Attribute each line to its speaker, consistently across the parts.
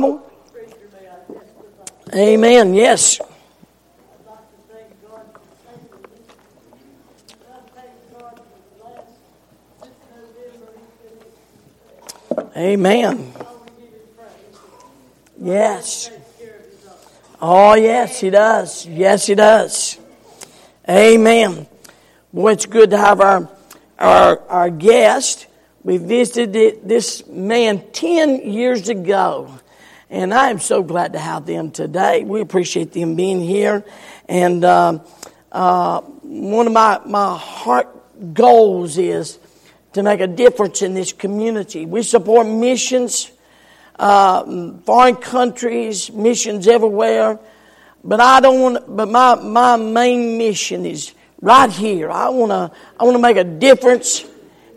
Speaker 1: Bible? Amen. Yes. Amen. Yes. Oh, yes, he does. Yes, he does. Amen. Boy, it's good to have our our, our guest. We visited this man 10 years ago. And I am so glad to have them today. We appreciate them being here. And uh, uh, one of my, my heart goals is to make a difference in this community. We support missions, uh, foreign countries, missions everywhere. But I don't want. But my my main mission is right here. I want to I want to make a difference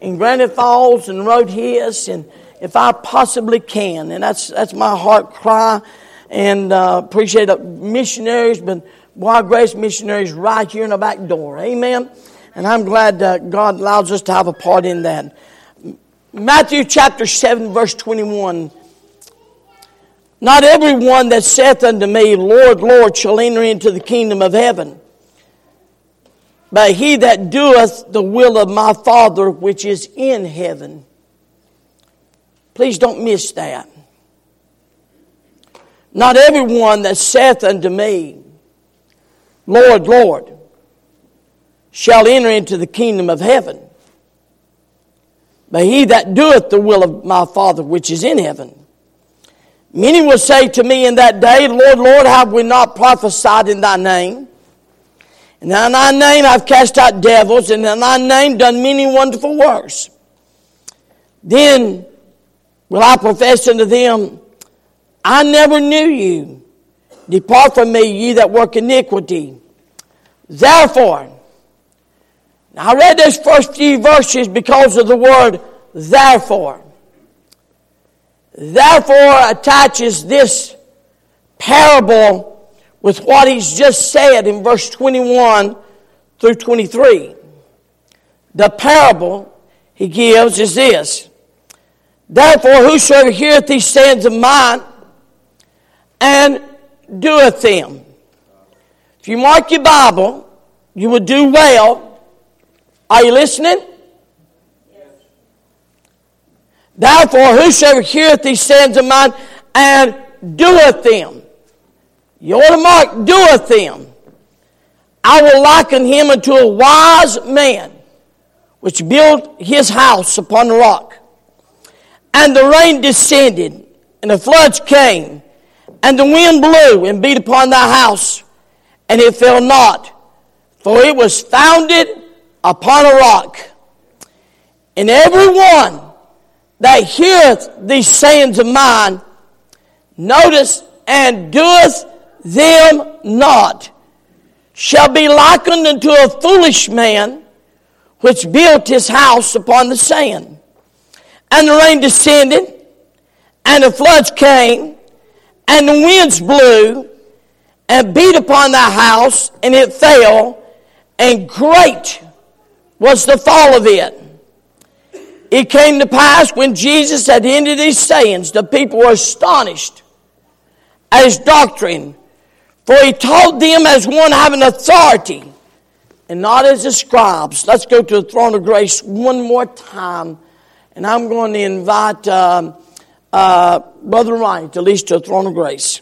Speaker 1: in Granite Falls and Rhodhiss, and if I possibly can, and that's that's my heart cry. And uh, appreciate the missionaries, but Wild Grace missionaries right here in the back door. Amen. And I'm glad that God allows us to have a part in that. Matthew chapter 7, verse 21. Not everyone that saith unto me, Lord, Lord, shall enter into the kingdom of heaven but he that doeth the will of my Father which is in heaven. Please don't miss that. Not everyone that saith unto me, Lord, Lord, shall enter into the kingdom of heaven, but he that doeth the will of my Father which is in heaven. Many will say to me in that day, Lord, Lord, have we not prophesied in thy name? And in thy name I've cast out devils, and in thy name done many wonderful works. Then will I profess unto them, I never knew you. Depart from me, ye that work iniquity. Therefore, now I read those first few verses because of the word therefore. Therefore attaches this parable with what he's just said in verse 21 through 23. The parable he gives is this. Therefore, whosoever heareth these sayings of mine and doeth them. If you mark your Bible, you will do well. Are you listening? Therefore, whosoever heareth these sayings of mine and doeth them. You ought to mark doeth them. I will liken him unto a wise man which built his house upon the rock. And the rain descended, and the floods came, and the wind blew and beat upon that house, and it fell not, for it was founded upon a rock. And every one that heareth these sayings of mine, notice, and doeth them not shall be likened unto a foolish man which built his house upon the sand. And the rain descended, and the floods came, and the winds blew, and beat upon that house, and it fell, and great was the fall of it. It came to pass when Jesus had ended his sayings, the people were astonished at his doctrine for he taught them as one having authority and not as the scribes. Let's go to the throne of grace one more time. And I'm going to invite uh, uh, Brother Ryan to lead to the throne of grace.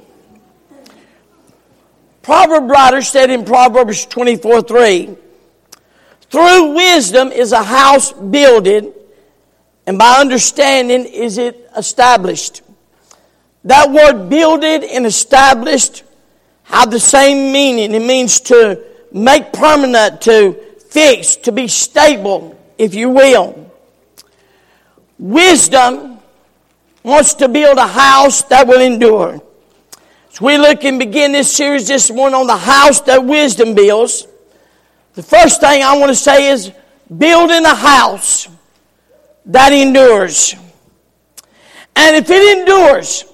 Speaker 1: Proverb writer said in Proverbs 24 3, Through wisdom is a house builded, and by understanding is it established. That word builded and established have the same meaning. It means to make permanent, to fix, to be stable, if you will. Wisdom wants to build a house that will endure. So we look and begin this series this morning on the house that wisdom builds. The first thing I want to say is building a house that endures. And if it endures,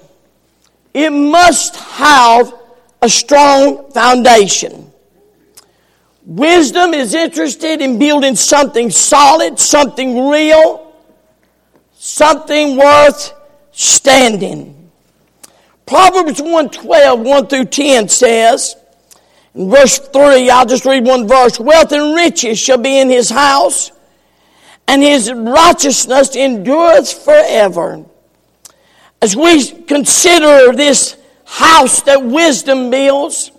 Speaker 1: it must have a strong foundation. Wisdom is interested in building something solid, something real, something worth standing. Proverbs 112, 1 through 10 says, in verse 3, I'll just read one verse. Wealth and riches shall be in his house, and his righteousness endureth forever. As we consider this house that wisdom builds,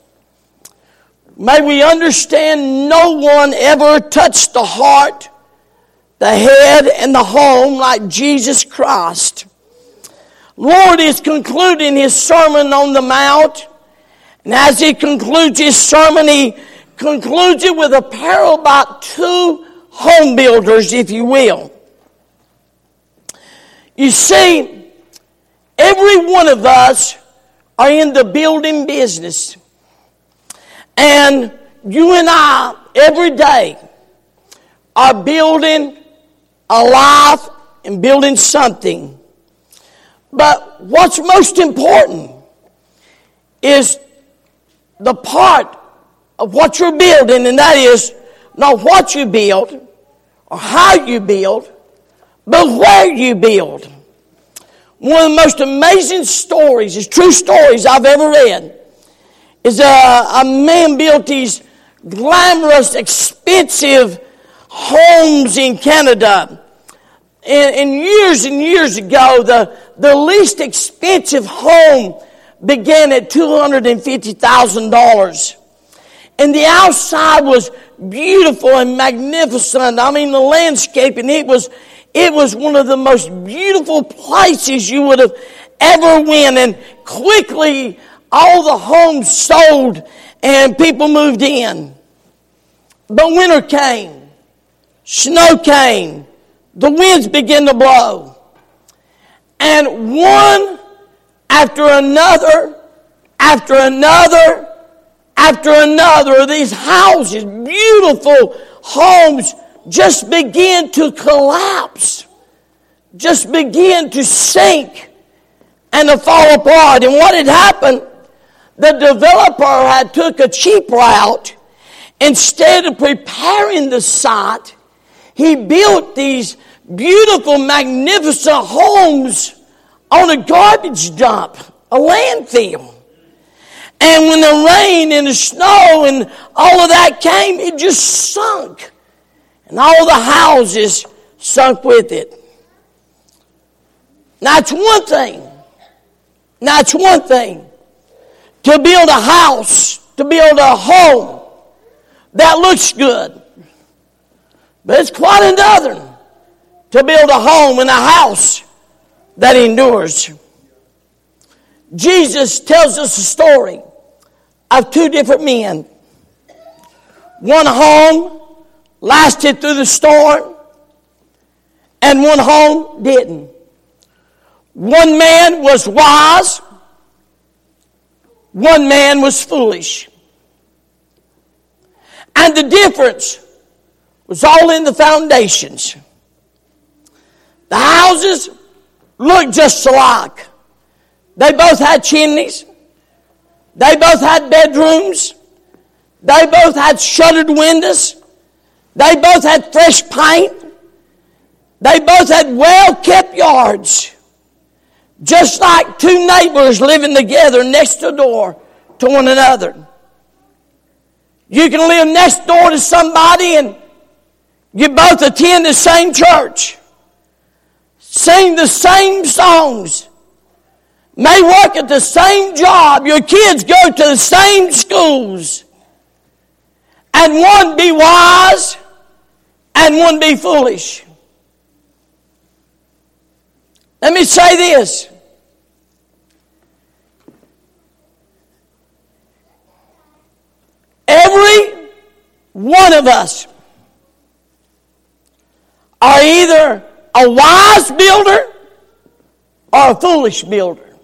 Speaker 1: may we understand no one ever touched the heart, the head, and the home like Jesus Christ. Lord is concluding his sermon on the mount and as he concludes his sermon, he concludes it with a parable about two home builders, if you will. You see, every one of us are in the building business. And you and I, every day, are building a life and building something. But what's most important is the part of what you're building, and that is not what you build or how you build, but where you build. One of the most amazing stories, is true stories I've ever read, is a, a man built these glamorous, expensive homes in Canada. And, and years and years ago, the, the least expensive home began at $250,000. And the outside was beautiful and magnificent. I mean, the landscaping, it was, it was one of the most beautiful places you would have ever went. And quickly, all the homes sold and people moved in. But winter came. Snow came. The winds begin to blow. And one after another, after another, after another these houses, beautiful homes, just begin to collapse, just begin to sink and to fall apart. And what had happened, the developer had took a cheap route. Instead of preparing the site, he built these beautiful, magnificent homes on a garbage dump, a landfill. And when the rain and the snow and all of that came, it just sunk. And all the houses sunk with it. Now, it's one thing. Now, it's one thing to build a house, to build a home that looks good. But it's quite another to build a home and a house that endures. Jesus tells us a story of two different men. One home lasted through the storm, and one home didn't. One man was wise, one man was foolish. And the difference was all in the foundations. The houses looked just alike. They both had chimneys. They both had bedrooms. They both had shuttered windows. They both had fresh paint. They both had well kept yards. Just like two neighbors living together next to door to one another. You can live next door to somebody and you both attend the same church sing the same songs, may work at the same job, your kids go to the same schools, and one be wise and one be foolish. Let me say this. Every one of us are either a wise builder or a foolish builder.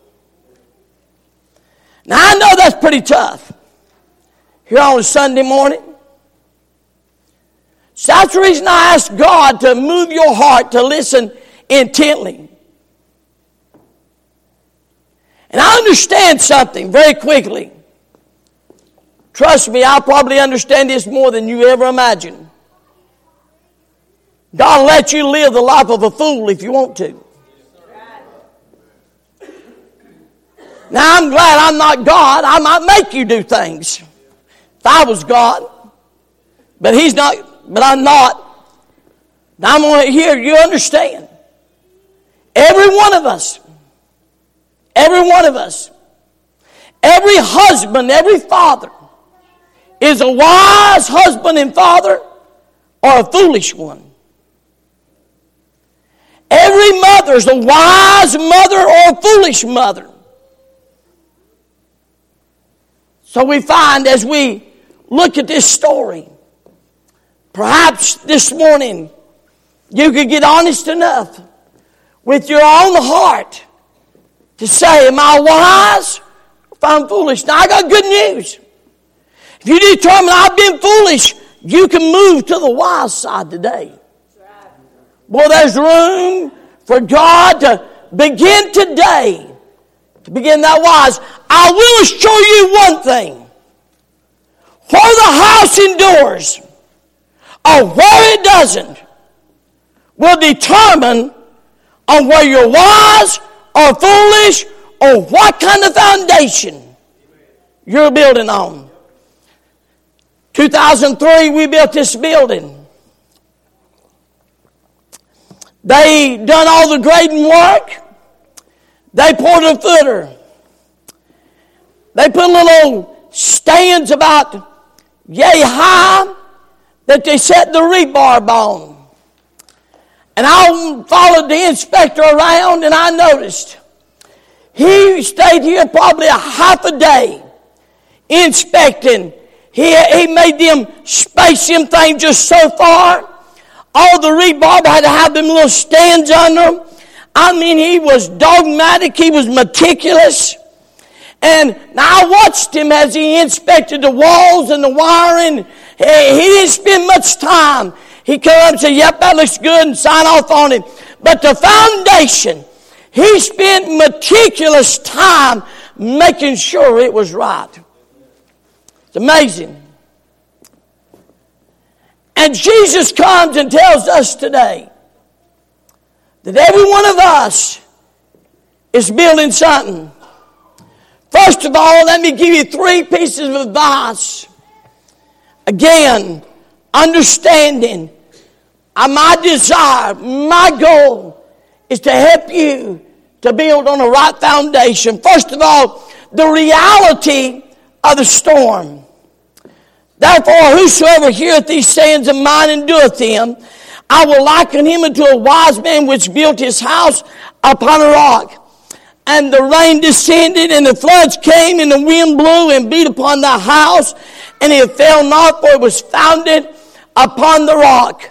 Speaker 1: Now I know that's pretty tough. Here on a Sunday morning. So that's the reason I ask God to move your heart to listen intently. And I understand something very quickly. Trust me, I probably understand this more than you ever imagined. God let you live the life of a fool if you want to. Now, I'm glad I'm not God. I might make you do things if I was God. But He's not, but I'm not. Now, I'm going to hear you understand. Every one of us, every one of us, every husband, every father is a wise husband and father or a foolish one. Every mother is a wise mother or a foolish mother. So we find as we look at this story, perhaps this morning you could get honest enough with your own heart to say, Am I wise or if I'm foolish? Now I got good news. If you determine I've been foolish, you can move to the wise side today. Boy, there's room for God to begin today to begin that wise. I will assure you one thing. Where the house endures or where it doesn't will determine on where you're wise or foolish or what kind of foundation you're building on. 2003, we built this building. They done all the grading work. They poured a footer. They put little stands about yay high that they set the rebar on. And I followed the inspector around and I noticed he stayed here probably a half a day inspecting. He, he made them space them things just so far all the rebar had to have them little stands under them. I mean, he was dogmatic. He was meticulous. And I watched him as he inspected the walls and the wiring. He didn't spend much time. He came up and said, yep, that looks good and sign off on it. But the foundation, he spent meticulous time making sure it was right. It's amazing. And Jesus comes and tells us today that every one of us is building something. First of all, let me give you three pieces of advice. Again, understanding uh, my desire, my goal is to help you to build on a right foundation. First of all, the reality of the storm. Therefore, whosoever heareth these sayings of mine and doeth them, I will liken him unto a wise man which built his house upon a rock. And the rain descended, and the floods came, and the wind blew and beat upon the house, and it fell not, for it was founded upon the rock.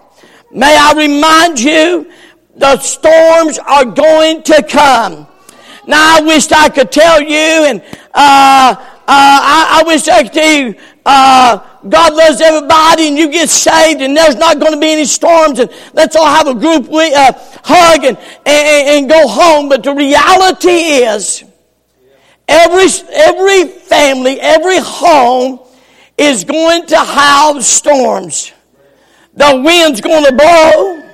Speaker 1: May I remind you, the storms are going to come. Now, I wish I could tell you, and uh, uh, I, I wish I could tell you uh, God loves everybody and you get saved and there's not going to be any storms and let's all have a group uh, hug and, and, and go home. But the reality is every, every family, every home is going to have storms. The wind's going to blow.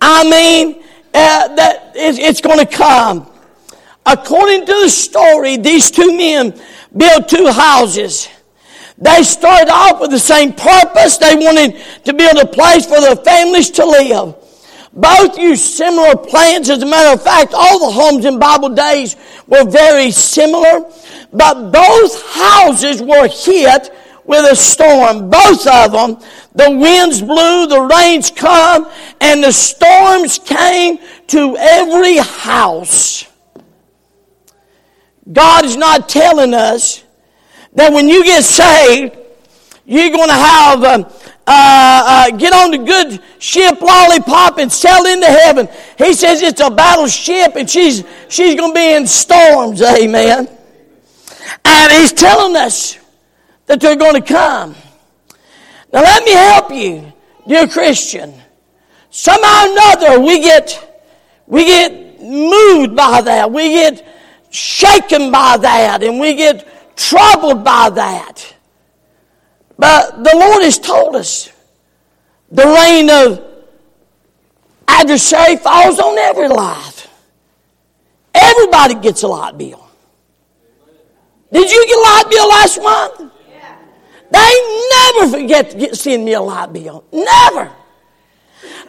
Speaker 1: I mean, uh, that it's, it's going to come. According to the story, these two men built two houses. They started off with the same purpose. They wanted to build a place for their families to live. Both used similar plans. As a matter of fact, all the homes in Bible days were very similar. But both houses were hit with a storm. Both of them, the winds blew, the rains come, and the storms came to every house. God is not telling us that when you get saved, you're going to have uh, uh, uh, get on the good ship lollipop and sail into heaven. He says it's a battleship and she's she's going to be in storms. Amen. And he's telling us that they're going to come. Now let me help you, dear Christian. Somehow or another we get we get moved by that. We get shaken by that and we get troubled by that. But the Lord has told us the rain of adversary falls on every life. Everybody gets a light bill. Did you get a light bill last month? Yeah. They never forget to get, send me a light bill. Never.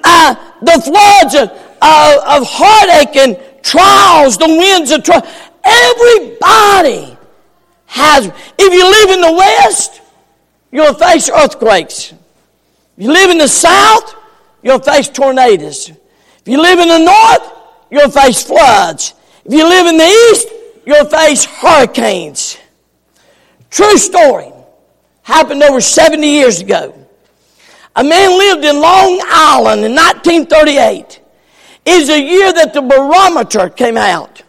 Speaker 1: Uh, the floods of, of, of heartache and trials, the winds of trial. Everybody has. If you live in the West, you'll face earthquakes. If you live in the South, you'll face tornadoes. If you live in the North, you'll face floods. If you live in the East, you'll face hurricanes. True story. Happened over 70 years ago. A man lived in Long Island in 1938. Is a year that the barometer came out.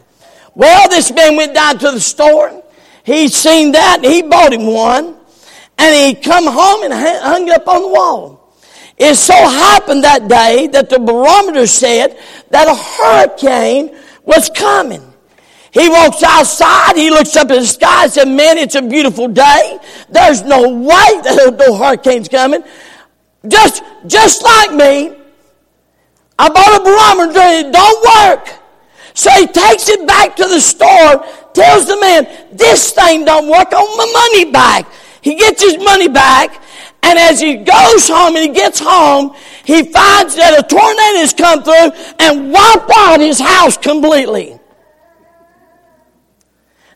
Speaker 1: Well, this man went down to the store. He seen that and he bought him one. And he come home and hung it up on the wall. It so happened that day that the barometer said that a hurricane was coming. He walks outside, he looks up at the sky and said, Man, it's a beautiful day. There's no way that no hurricane's coming. Just, just like me, I bought a barometer and it don't work. So he takes it back to the store, tells the man, This thing don't work, on my money back. He gets his money back, and as he goes home and he gets home, he finds that a tornado has come through and wiped out his house completely.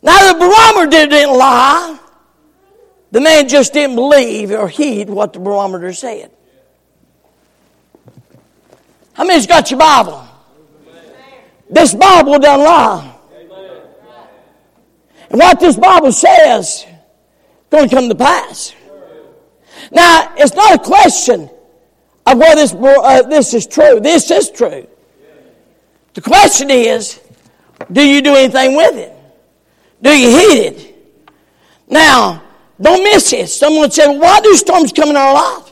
Speaker 1: Now the barometer didn't lie. The man just didn't believe or heed what the barometer said. How many's got your Bible? This Bible doesn't lie. And what this Bible says going to come to pass. Now, it's not a question of whether this, uh, this is true. This is true. The question is, do you do anything with it? Do you heed it? Now, don't miss it. Someone said, why do storms come in our life?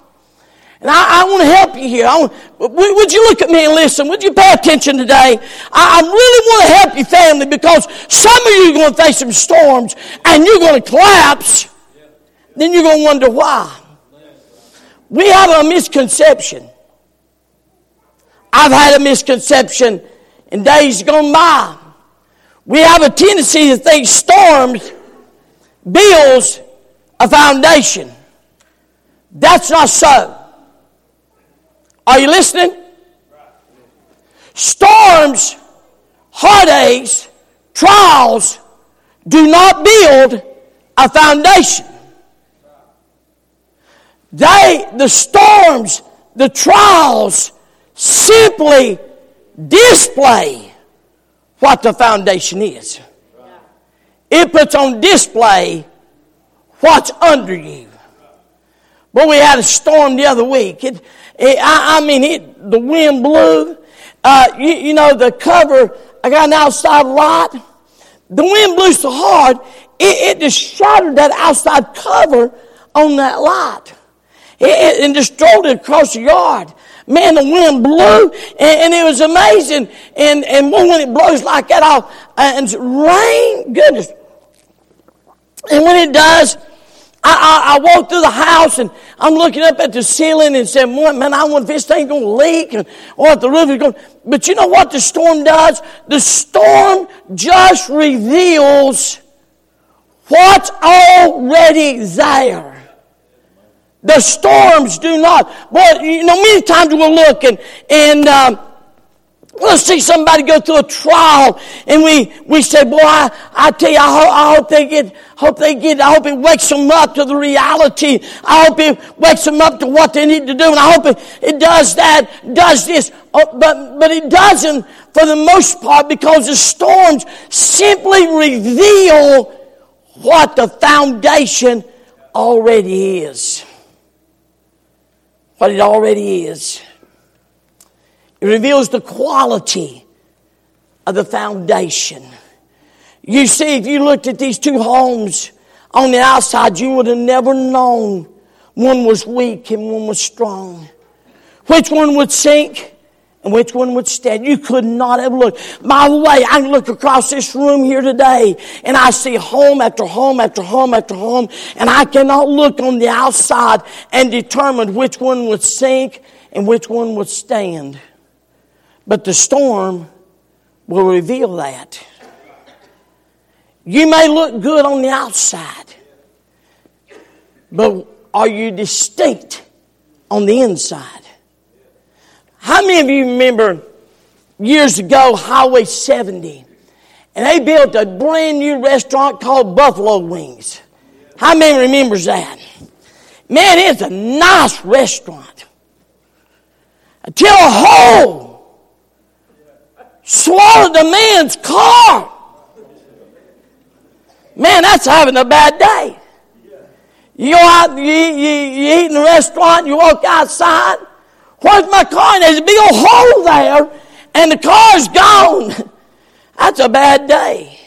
Speaker 1: And I, I want to help you here. Want, would you look at me and listen? Would you pay attention today? I, I really want to help you, family, because some of you are going to face some storms and you're going to collapse then you're going to wonder why. We have a misconception. I've had a misconception in days gone by. We have a tendency to think storms builds a foundation. That's not so. Are you listening? Storms, heartaches, trials do not build a foundation. They, the storms, the trials simply display what the foundation is. It puts on display what's under you. But we had a storm the other week. It, it I, I, mean, it, the wind blew. Uh, you, you, know, the cover, I got an outside lot. The wind blew so hard, it, it just shattered that outside cover on that light and just drove it across the yard. Man, the wind blew, and, it was amazing. And, and when it blows like that, I'll, and rain, goodness. And when it does, I, I, I, walk through the house and I'm looking up at the ceiling and saying, man, I wonder if this thing's going to leak and or if the roof is going But you know what the storm does? The storm just reveals what's already there. The storms do not. Well, you know, many times we'll look and, and um, We'll see somebody go through a trial and we, we say, boy, I, I tell you, I hope, I hope they get, hope they get, I hope it wakes them up to the reality. I hope it wakes them up to what they need to do. And I hope it, it does that, does this. Oh, but, but it doesn't for the most part because the storms simply reveal what the foundation already is. What it already is. It reveals the quality of the foundation. You see, if you looked at these two homes on the outside, you would have never known one was weak and one was strong. Which one would sink and which one would stand? You could not have looked. By the way, I look across this room here today and I see home after home after home after home, and I cannot look on the outside and determine which one would sink and which one would stand. But the storm will reveal that. You may look good on the outside, but are you distinct on the inside? How many of you remember years ago, Highway 70? And they built a brand new restaurant called Buffalo Wings. How many remembers that? Man, it's a nice restaurant. Until a hole swallowed the man's car. Man, that's having a bad day. You go out, you, you, you eat in a restaurant, you walk outside. Where's my car? And there's a big old hole there, and the car's gone. That's a bad day.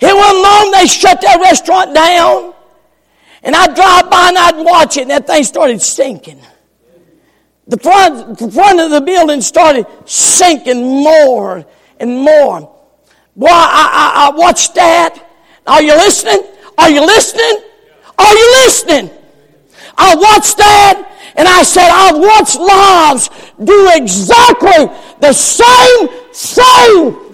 Speaker 1: It wasn't long they shut that restaurant down, and I'd drive by and I'd watch it, and that thing started sinking the front, the front of the building started sinking more and more. Boy, I, I, I watched that. Are you listening? Are you listening? Are you listening? I watched that and I said, I've watched lives do exactly the same thing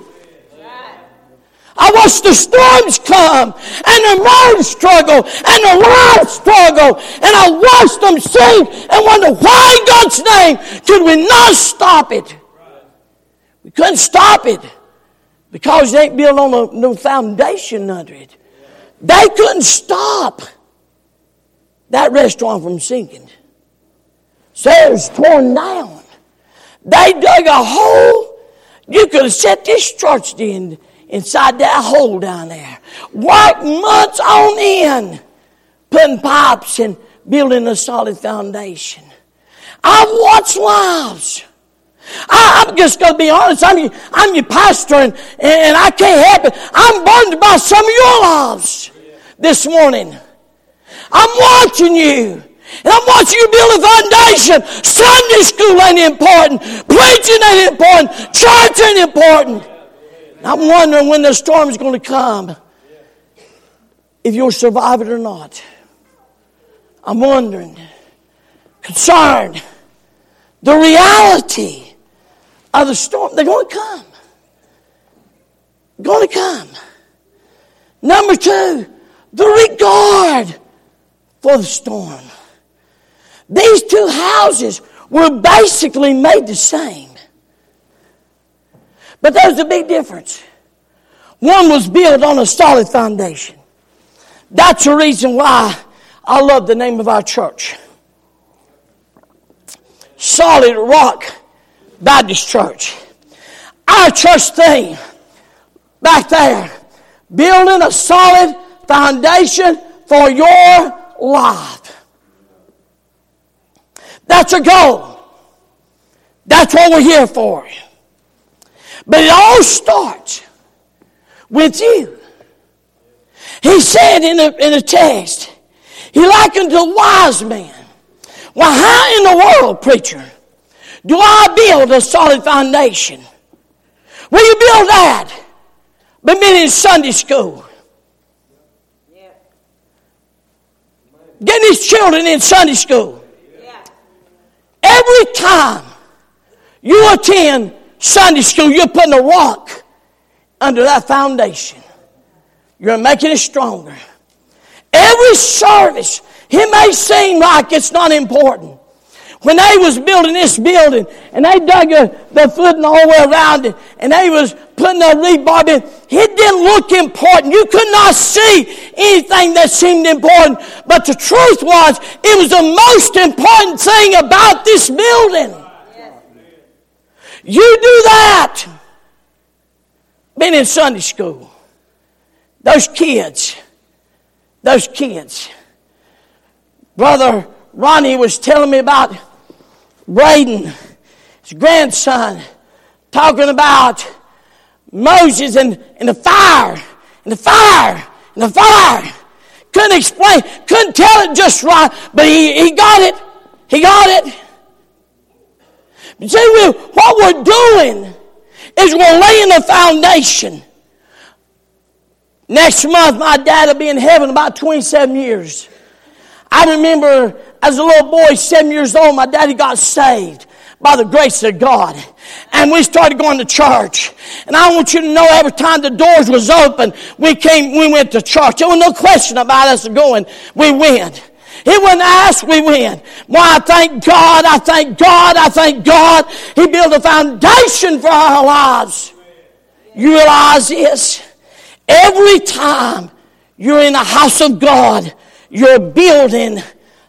Speaker 1: I watched the storms come and the marriage struggle and the life struggle and I watched them sing and wonder why in God's name could we not stop it? We couldn't stop it because they ain't built on no, no foundation under it. They couldn't stop that restaurant from sinking. So it was torn down. They dug a hole. You could have set this church in inside that hole down there. Worked months on end, putting pipes and building a solid foundation. I've watched lives. I, am just going to be honest. I'm your, I'm your pastor, and, and I can't help it. I'm burdened by some of your lives this morning. I'm watching you. And I'm watching you build a foundation. Sunday school ain't important. Preaching ain't important. Church ain't important. I'm wondering when the storm's going to come, if you'll survive it or not. I'm wondering, concerned, the reality of the storm. They're going to come. Going to come. Number two, the regard for the storm. These two houses were basically made the same. But there's a big difference. One was built on a solid foundation. That's the reason why I love the name of our church. Solid Rock Baptist Church. Our church thing back there, building a solid foundation for your life. That's a goal. That's what we're here for. But it all starts with you. He said in a, in a text, he likened a wise man. Well, how in the world, preacher, do I build a solid foundation? Will you build that? But been in Sunday school. Getting his children in Sunday school. Every time you attend Sunday school, you're putting a rock under that foundation. You're making it stronger. Every service, it may seem like it's not important. When they was building this building and they dug a, the footing all the way around it and they was putting the rebar in, it didn't look important. You could not see anything that seemed important. But the truth was, it was the most important thing about this building. You do that. Been in Sunday school. Those kids, those kids. Brother Ronnie was telling me about Braden, his grandson, talking about Moses and, and the fire, and the fire, and the fire. Couldn't explain, couldn't tell it just right, but he, he got it. He got it. See, what we're doing is we're laying the foundation. Next month, my dad will be in heaven about 27 years. I remember as a little boy, seven years old, my daddy got saved by the grace of God. And we started going to church. And I want you to know every time the doors was open, we came, we went to church. There was no question about us going. We went. It wasn't asked, we win. Why, I thank God, I thank God, I thank God. He built a foundation for our lives. You realize this? Every time you're in the house of God, you're building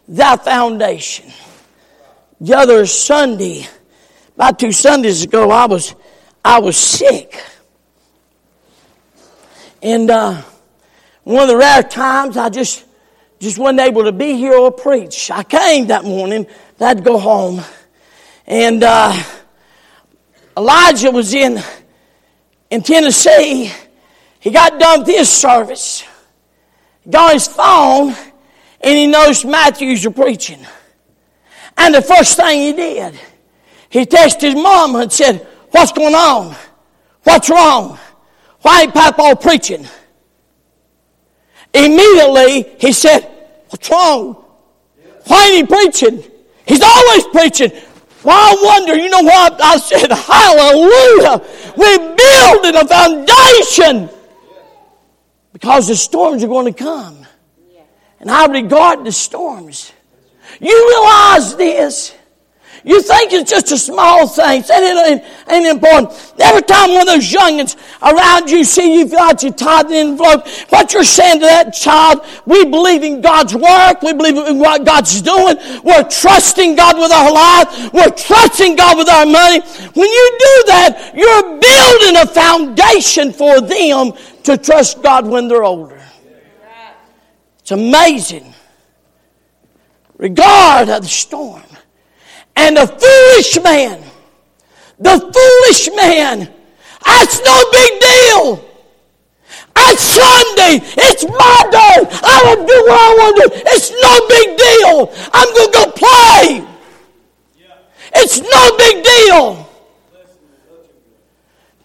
Speaker 1: that foundation. The other Sunday, about two Sundays ago, I was I was sick, and uh, one of the rare times I just just wasn't able to be here or preach. I came that morning. I had to go home, and uh, Elijah was in in Tennessee. He got done with his service. Got his phone and he noticed Matthews are preaching. And the first thing he did, he texted his mom and said, What's going on? What's wrong? Why ain't Papa preaching? Immediately he said, What's wrong? Why ain't he preaching? He's always preaching. Well, I wonder, you know what? I said, Hallelujah. We're building a foundation because the storms are going to come. And I regard the storms. You realize this. You think it's just a small thing. It ain't, ain't important. Every time one of those youngins around you see you've got your tithing envelope, what you're saying to that child, we believe in God's work. We believe in what God's doing. We're trusting God with our life. We're trusting God with our money. When you do that, you're building a foundation for them to trust God when they're older. It's amazing. Regard of the storm. And the foolish man, the foolish man, that's no big deal. It's Sunday. It's my day. I will do what I want to do. It's no big deal. I'm going to go play. It's no big deal.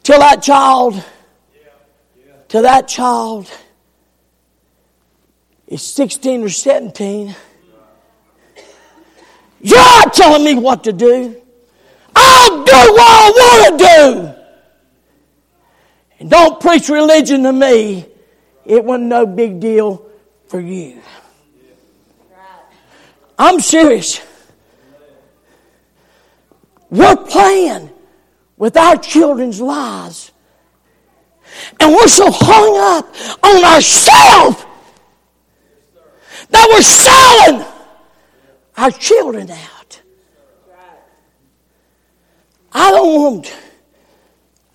Speaker 1: Till that child, till that child is 16 or 17, you're not telling me what to do. I'll do what I want to do. And don't preach religion to me. It wasn't no big deal for you. I'm serious. We're playing with our children's lives. And we're so hung up on ourselves that we're selling our children out. I don't want,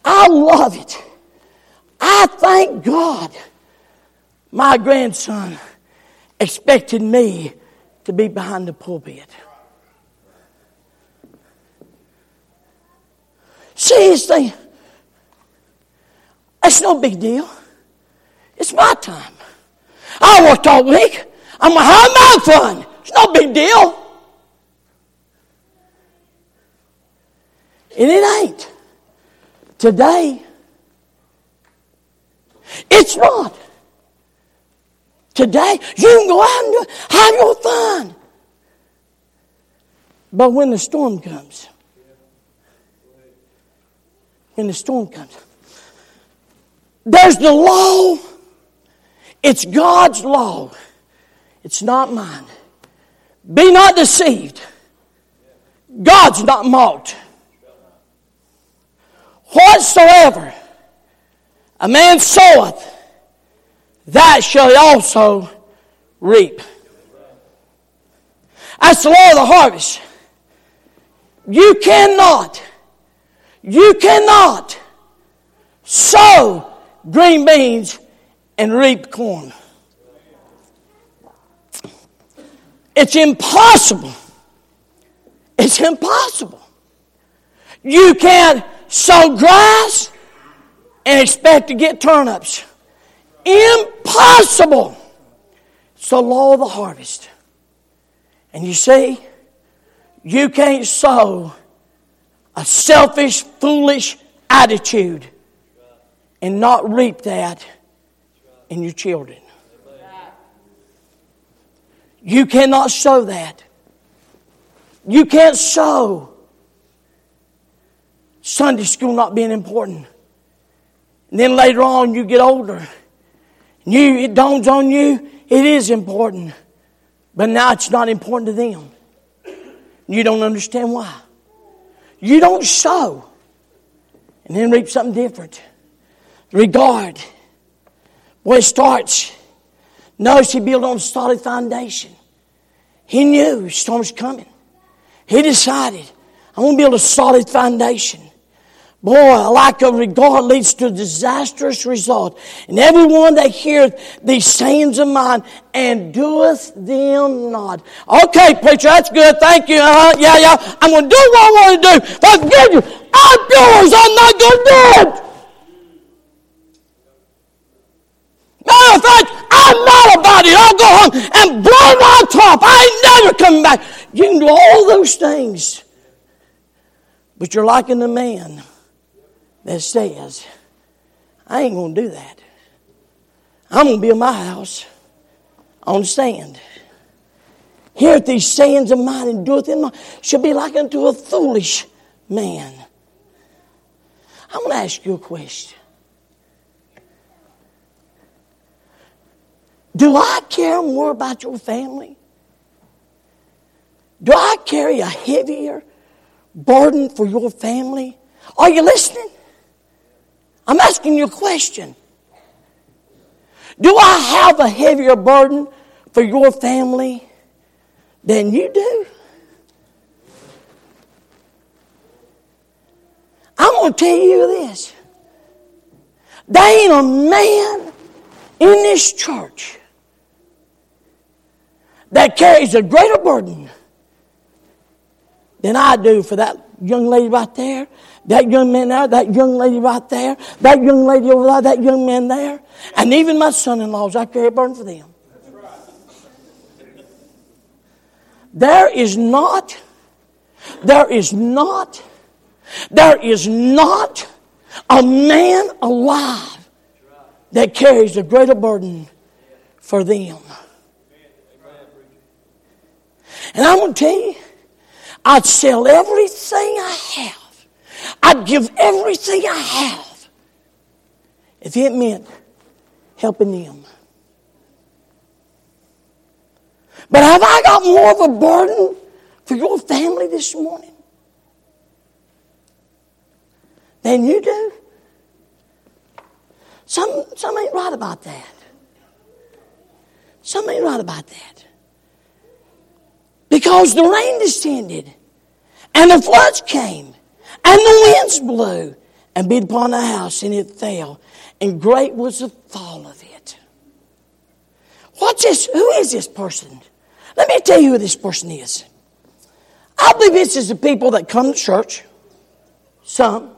Speaker 1: I love it. I thank God my grandson expected me to be behind the pulpit. The, it's no big deal. It's my time. I worked all week. I'm going to have my fun. It's no big deal. And it ain't. Today, it's not. Today, you can go out and have your fun. But when the storm comes, when the storm comes, there's the law. It's God's law. It's not mine. Be not deceived. God's not mocked. Whatsoever a man soweth, that shall he also reap. That's the law of the harvest. You cannot, you cannot sow green beans and reap corn. It's impossible. It's impossible. You can't sow grass and expect to get turnips. Impossible. It's the law of the harvest. And you see, you can't sow a selfish, foolish attitude and not reap that in your children. You cannot sow that. You can't sow Sunday school not being important. And then later on, you get older. You, it dawns on you, it is important. But now it's not important to them. You don't understand why. You don't sow and then reap something different. Regard. Boy, it starts. Notice he built on a solid foundation. He knew storm's coming. He decided, I'm going to build a solid foundation. Boy, a lack of regard leads to a disastrous result. And everyone that heareth these sayings of mine and doeth them not. Okay, preacher, that's good. Thank you. Uh-huh. Yeah, yeah. I'm going to do what I want to do. Forgive you. I'm yours. I'm not going to do it. Matter of fact, I'm not about it. I'll go home and blow my top. I ain't never coming back. You can do all those things. But you're liking the man that says, I ain't going to do that. I'm going to build my house on sand. Hear these sayings of mine and doeth them should be like unto a foolish man. I'm going to ask you a question. Do I care more about your family? Do I carry a heavier burden for your family? Are you listening? I'm asking you a question. Do I have a heavier burden for your family than you do? I'm going to tell you this. There ain't a man in this church that carries a greater burden than I do for that young lady right there, that young man there, that young lady right there, that young lady over there, that young man there, and even my son in laws, I carry a burden for them. There is not, there is not, there is not a man alive that carries a greater burden for them. And I'm going to tell you, I'd sell everything I have I'd give everything I have if it meant helping them. But have I got more of a burden for your family this morning than you do? Some, some ain't right about that. Some ain't right about that. Because the rain descended and the floods came and the winds blew and beat upon the house, and it fell. And great was the fall of it. What's this? Who is this person? Let me tell you who this person is. I believe this is the people that come to church, some,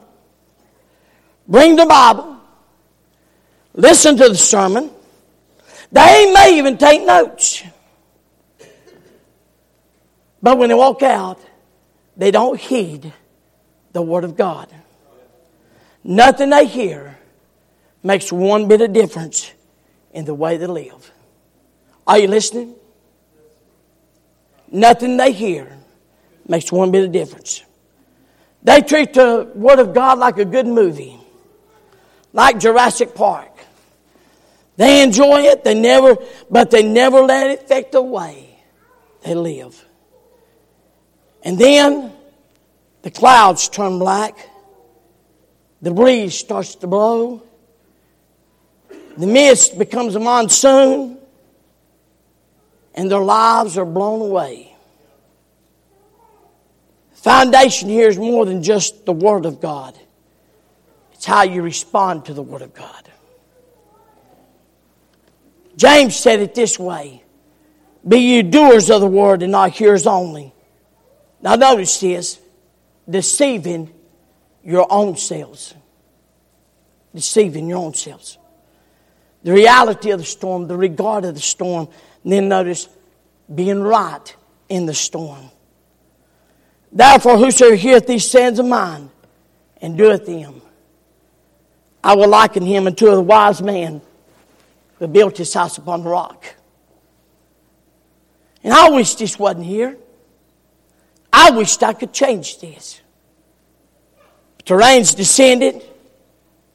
Speaker 1: bring the Bible, listen to the sermon. They may even take notes. But when they walk out, they don't heed the Word of God. Nothing they hear makes one bit of difference in the way they live. Are you listening? Nothing they hear makes one bit of difference. They treat the Word of God like a good movie, like Jurassic Park. They enjoy it, they never, but they never let it affect the way they live. And then The clouds turn black. The breeze starts to blow. The mist becomes a monsoon. And their lives are blown away. Foundation here is more than just the Word of God. It's how you respond to the Word of God. James said it this way Be you doers of the Word and not hearers only. Now, notice this deceiving your own selves. Deceiving your own selves. The reality of the storm, the regard of the storm, and then notice being right in the storm. Therefore, whosoever heareth these sayings of mine and doeth them, I will liken him unto a wise man who built his house upon the rock. And I wish this wasn't here. I wished I could change this. But the rains descended,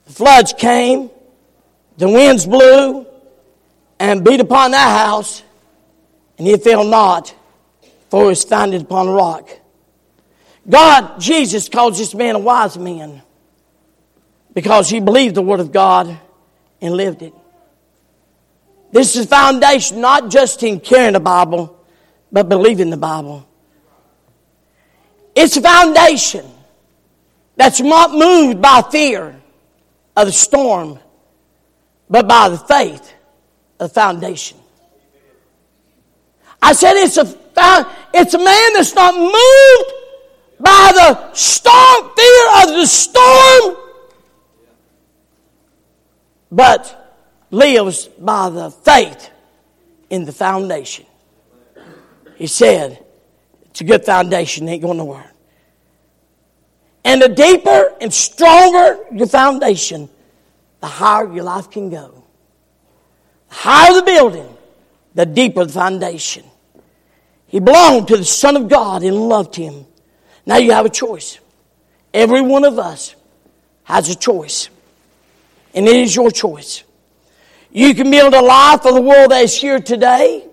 Speaker 1: the floods came, the winds blew and beat upon that house, and it fell not, for it was founded upon a rock. God, Jesus, calls this man a wise man because he believed the Word of God and lived it. This is foundation not just in carrying the Bible, but believing the Bible. It's a foundation that's not moved by fear of the storm, but by the faith of the foundation. I said it's a it's a man that's not moved by the storm, fear of the storm, but lives by the faith in the foundation. He said, it's a good foundation, ain't going nowhere. And the deeper and stronger your foundation, the higher your life can go. The higher the building, the deeper the foundation. He belonged to the Son of God and loved him. Now you have a choice. Every one of us has a choice. And it is your choice. You can build a life of the world that is here today.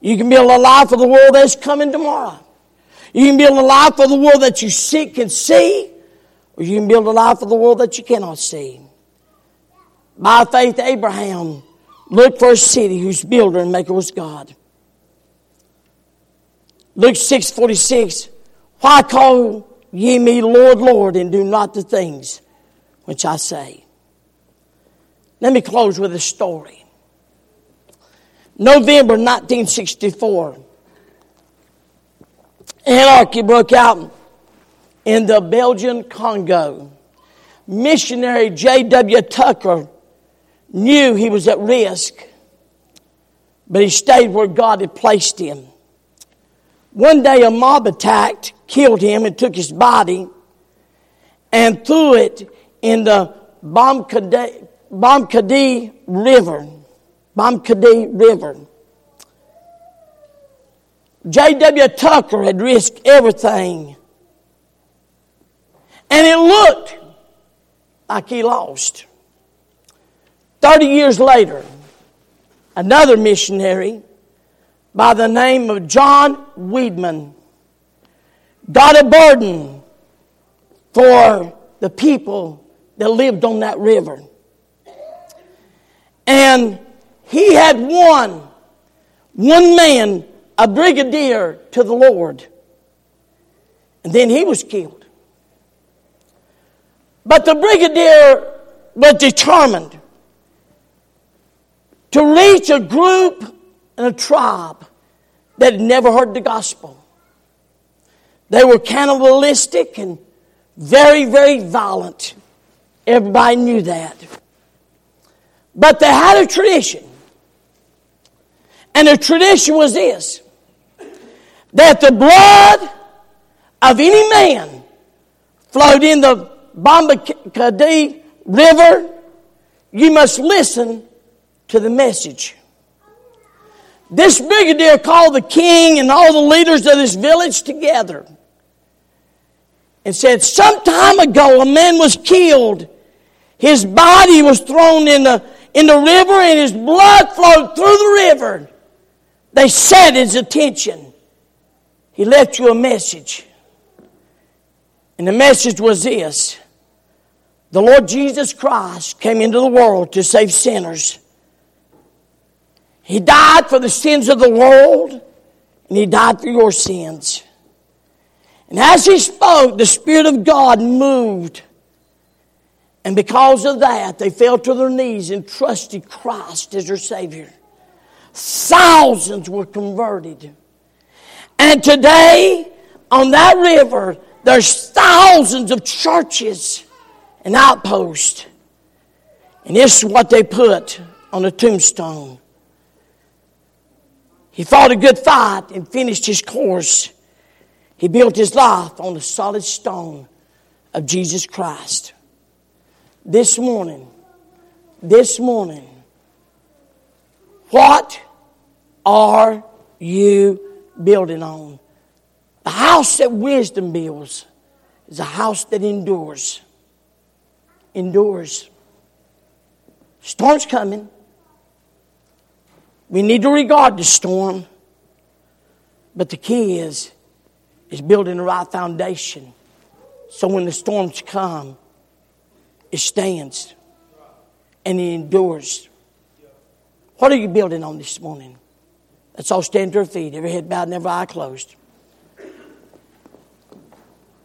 Speaker 1: You can build a life of the world that's coming tomorrow. You can build a life of the world that you see, can see, or you can build a life of the world that you cannot see. By faith, Abraham looked for a city whose builder and maker was God. Luke 6 46. Why call ye me Lord, Lord, and do not the things which I say? Let me close with a story. November 1964, anarchy broke out in the Belgian Congo. Missionary J.W. Tucker knew he was at risk, but he stayed where God had placed him. One day a mob attacked, killed him, and took his body and threw it in the Bomokandi, River. Bomokandi River. J.W. Tucker had risked everything. And it looked like he lost. Thirty years later, another missionary by the name of John Weedman got a burden for the people that lived on that river. And he had won one man, a brigadier, to the Lord. And then he was killed. But the brigadier was determined to reach a group and a tribe that had never heard the gospel. They were cannibalistic and very, very violent. Everybody knew that. But they had a tradition. And the tradition was this that the blood of any man flowed in the Bomokandi River. You must listen to the message. This brigadier called the king and all the leaders of this village together and said, Some time ago a man was killed. His body was thrown in the, in the river and his blood flowed through the river. They set his attention. He left you a message. And the message was this The Lord Jesus Christ came into the world to save sinners. He died for the sins of the world, and He died for your sins. And as He spoke, the Spirit of God moved. And because of that, they fell to their knees and trusted Christ as their Savior. Thousands were converted. And today, on that river, there's thousands of churches and outposts. And this is what they put on the tombstone. He fought a good fight and finished his course. He built his life on the solid stone of Jesus Christ. This morning, this morning, what are you building on? The house that wisdom builds is a house that endures. Endures. Storm's coming. We need to regard the storm. But the key is, is building the right foundation. So when the storms come, it stands and it endures. What are you building on this morning? Let's all stand to our feet, every head bowed and every eye closed.